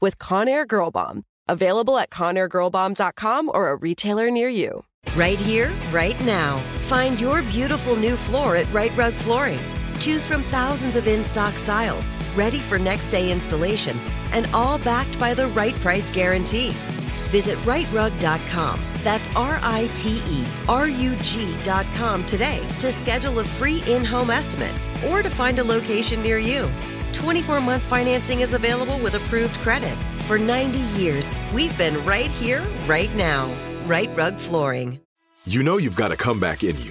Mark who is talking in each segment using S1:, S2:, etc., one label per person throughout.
S1: with Conair Girl Bomb. Available at ConairGirlBomb.com or a retailer near you.
S2: Right here, right now. Find your beautiful new floor at Rite Rug Flooring. Choose from thousands of in stock styles, ready for next day installation, and all backed by the right price guarantee. Visit riterug.com. That's R I T E R U G.com today to schedule a free in home estimate or to find a location near you. 24 month financing is available with approved credit. For 90 years, we've been right here, right now. Rite Rug Flooring.
S3: You know you've got a comeback in you.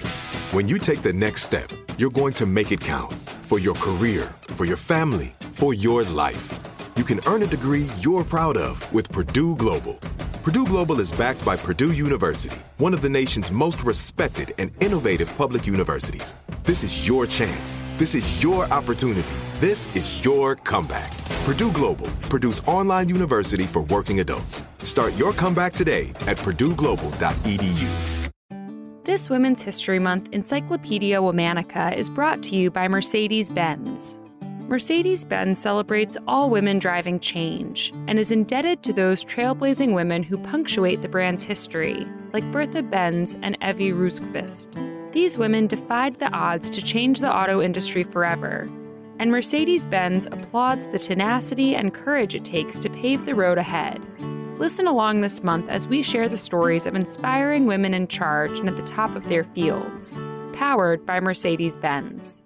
S3: When you take the next step, you're going to make it count for your career, for your family, for your life. You can earn a degree you're proud of with Purdue Global. Purdue Global is backed by Purdue University, one of the nation's most respected and innovative public universities. This is your chance. This is your opportunity. This is your comeback. Purdue Global, Purdue's online university for working adults. Start your comeback today at purdueglobal.edu.
S4: This Women's History Month Encyclopedia Womanica is brought to you by Mercedes Benz. Mercedes Benz celebrates all women driving change and is indebted to those trailblazing women who punctuate the brand's history, like Bertha Benz and Ewy Rosqvist. These women defied the odds to change the auto industry forever, and Mercedes Benz applauds the tenacity and courage it takes to pave the road ahead. Listen along this month as we share the stories of inspiring women in charge and at the top of their fields. Powered by Mercedes Benz.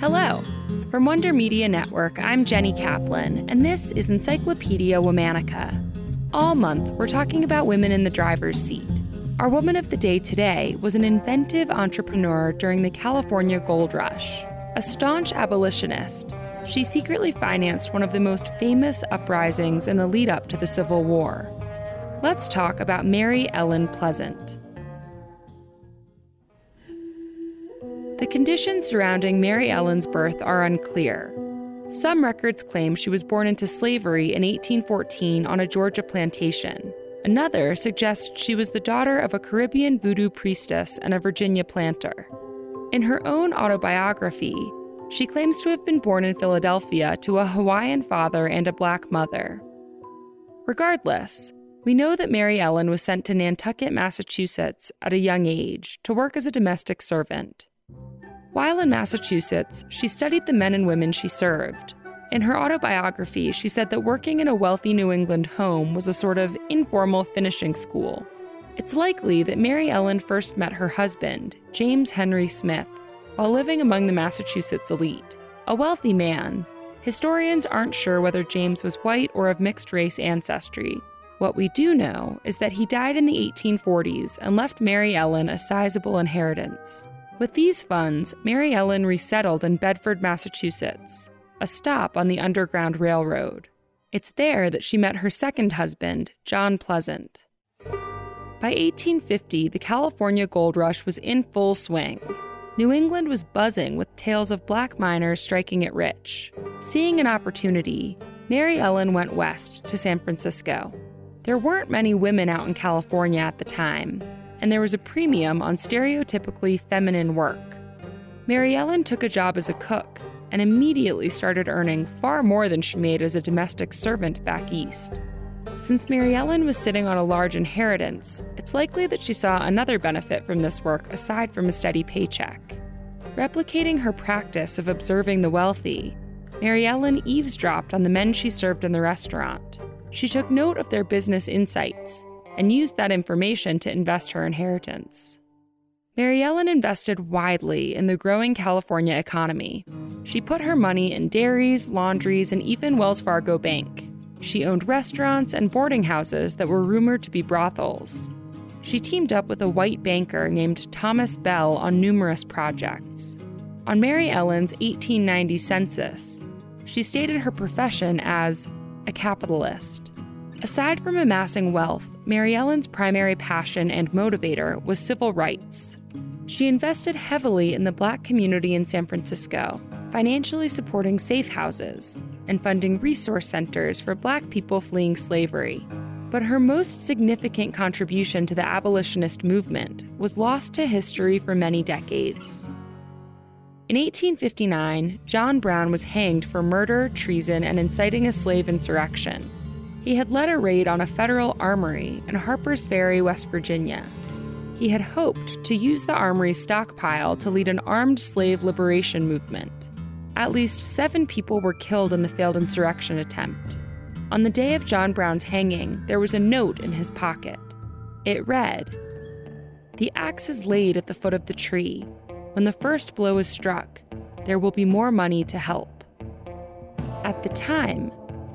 S4: Hello. From Wonder Media Network, I'm Jenny Kaplan, and this is Encyclopedia Womanica. All month, we're talking about women in the driver's seat. Our woman of the day today was an inventive entrepreneur during the California Gold Rush. A staunch abolitionist, she secretly financed one of the most famous uprisings in the lead up to the Civil War. Let's talk about Mary Ellen Pleasant. The conditions surrounding Mary Ellen's birth are unclear. Some records claim she was born into slavery in 1814 on a Georgia plantation. Another suggests she was the daughter of a Caribbean voodoo priestess and a Virginia planter. In her own autobiography, she claims to have been born in Philadelphia to a Hawaiian father and a black mother. Regardless, we know that Mary Ellen was sent to Nantucket, Massachusetts at a young age to work as a domestic servant. While in Massachusetts, she studied the men and women she served. In her autobiography, she said that working in a wealthy New England home was a sort of informal finishing school. It's likely that Mary Ellen first met her husband, James Henry Smith, while living among the Massachusetts elite. A wealthy man, historians aren't sure whether James was white or of mixed race ancestry. What we do know is that he died in the 1840s and left Mary Ellen a sizable inheritance. With these funds, Mary Ellen resettled in Bedford, Massachusetts, a stop on the Underground Railroad. It's there that she met her second husband, John Pleasant. By 1850, the California gold rush was in full swing. New England was buzzing with tales of black miners striking it rich. Seeing an opportunity, Mary Ellen went west to San Francisco. There weren't many women out in California at the time, and there was a premium on stereotypically feminine work. Mary Ellen took a job as a cook and immediately started earning far more than she made as a domestic servant back east. Since Mary Ellen was sitting on a large inheritance, it's likely that she saw another benefit from this work aside from a steady paycheck. Replicating her practice of observing the wealthy, Mary Ellen eavesdropped on the men she served in the restaurant. She took note of their business insights and used that information to invest her inheritance. Mary Ellen invested widely in the growing California economy. She put her money in dairies, laundries, and even Wells Fargo Bank. She owned restaurants and boarding houses that were rumored to be brothels. She teamed up with a white banker named Thomas Bell on numerous projects. On Mary Ellen's 1890 census, She stated her profession as a capitalist. Aside from amassing wealth, Mary Ellen's primary passion and motivator was civil rights. She invested heavily in the black community in San Francisco, financially supporting safe houses and funding resource centers for black people fleeing slavery. But her most significant contribution to the abolitionist movement was lost to history for many decades. In 1859, John Brown was hanged for murder, treason, and inciting a slave insurrection. He had led a raid on a federal armory in Harpers Ferry, West Virginia. He had hoped to use the armory's stockpile to lead an armed slave liberation movement. At least seven people were killed in the failed insurrection attempt. On the day of John Brown's hanging, there was a note in his pocket. It read The axe is laid at the foot of the tree. When the first blow is struck, there will be more money to help. At the time,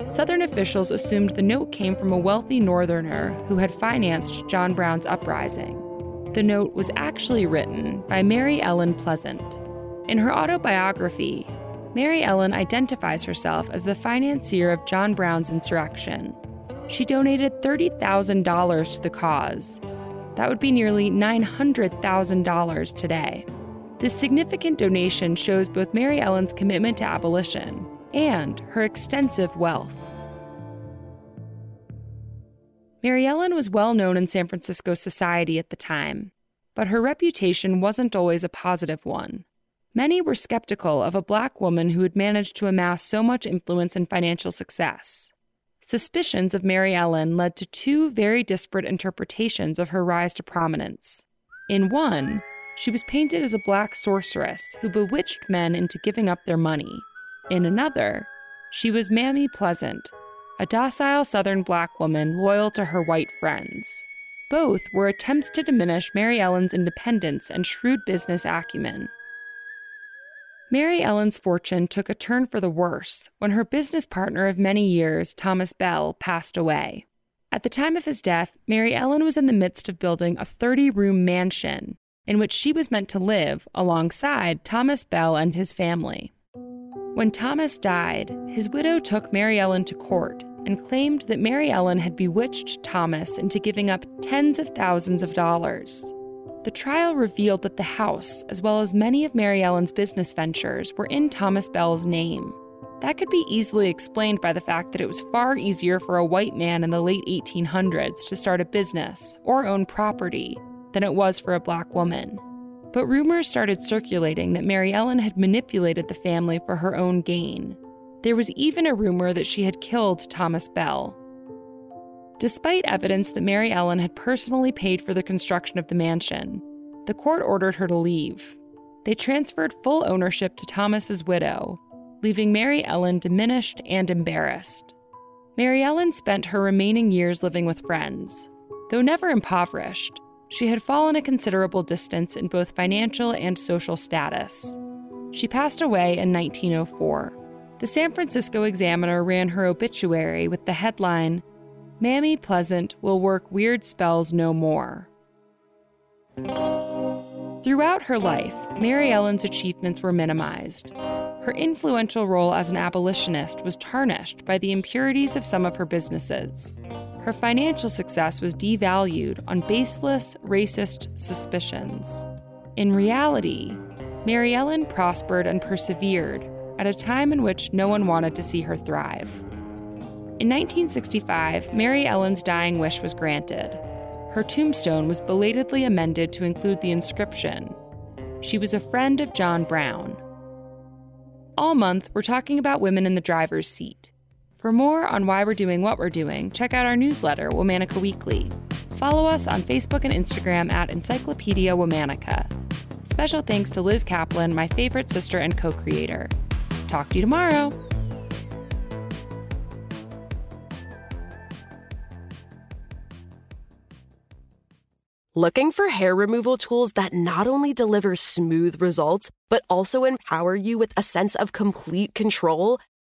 S4: Southern officials assumed the note came from a wealthy Northerner who had financed John Brown's uprising. The note was actually written by Mary Ellen Pleasant. In her autobiography, Mary Ellen identifies herself as the financier of John Brown's insurrection. She donated $30,000 to the cause. That would be nearly $900,000 today. This significant donation shows both Mary Ellen's commitment to abolition and her extensive wealth. Mary Ellen was well known in San Francisco society at the time, but her reputation wasn't always a positive one. Many were skeptical of a black woman who had managed to amass so much influence and financial success. Suspicions of Mary Ellen led to two very disparate interpretations of her rise to prominence. In one, she was painted as a black sorceress who bewitched men into giving up their money. In another, she was Mammy Pleasant, a docile Southern black woman loyal to her white friends. Both were attempts to diminish Mary Ellen's independence and shrewd business acumen. Mary Ellen's fortune took a turn for the worse when her business partner of many years, Thomas Bell, passed away. At the time of his death, Mary Ellen was in the midst of building a 30 room mansion in which she was meant to live alongside Thomas Bell and his family. When Thomas died, his widow took Mary Ellen to court and claimed that Mary Ellen had bewitched Thomas into giving up tens of thousands of dollars. The trial revealed that the house, as well as many of Mary Ellen's business ventures, were in Thomas Bell's name. That could be easily explained by the fact that it was far easier for a white man in the late 1800s to start a business or own property than it was for a black woman. But rumors started circulating that Mary Ellen had manipulated the family for her own gain. There was even a rumor that she had killed Thomas Bell. Despite evidence that Mary Ellen had personally paid for the construction of the mansion, the court ordered her to leave. They transferred full ownership to Thomas's widow, leaving Mary Ellen diminished and embarrassed. Mary Ellen spent her remaining years living with friends. Though never impoverished, she had fallen a considerable distance in both financial and social status. She passed away in 1904. The San Francisco Examiner ran her obituary with the headline Mammy Pleasant will work weird spells no more. Throughout her life, Mary Ellen's achievements were minimized. Her influential role as an abolitionist was tarnished by the impurities of some of her businesses. Her financial success was devalued on baseless, racist suspicions. In reality, Mary Ellen prospered and persevered at a time in which no one wanted to see her thrive. In 1965, Mary Ellen's dying wish was granted. Her tombstone was belatedly amended to include the inscription She was a friend of John Brown. All month, we're talking about women in the driver's seat. For more on why we're doing what we're doing, check out our newsletter, Womanica Weekly. Follow us on Facebook and Instagram at Encyclopedia Womanica. Special thanks to Liz Kaplan, my favorite sister and co creator. Talk to you tomorrow.
S1: Looking for hair removal tools that not only deliver smooth results, but also empower you with a sense of complete control?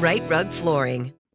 S2: Rite Rug Flooring.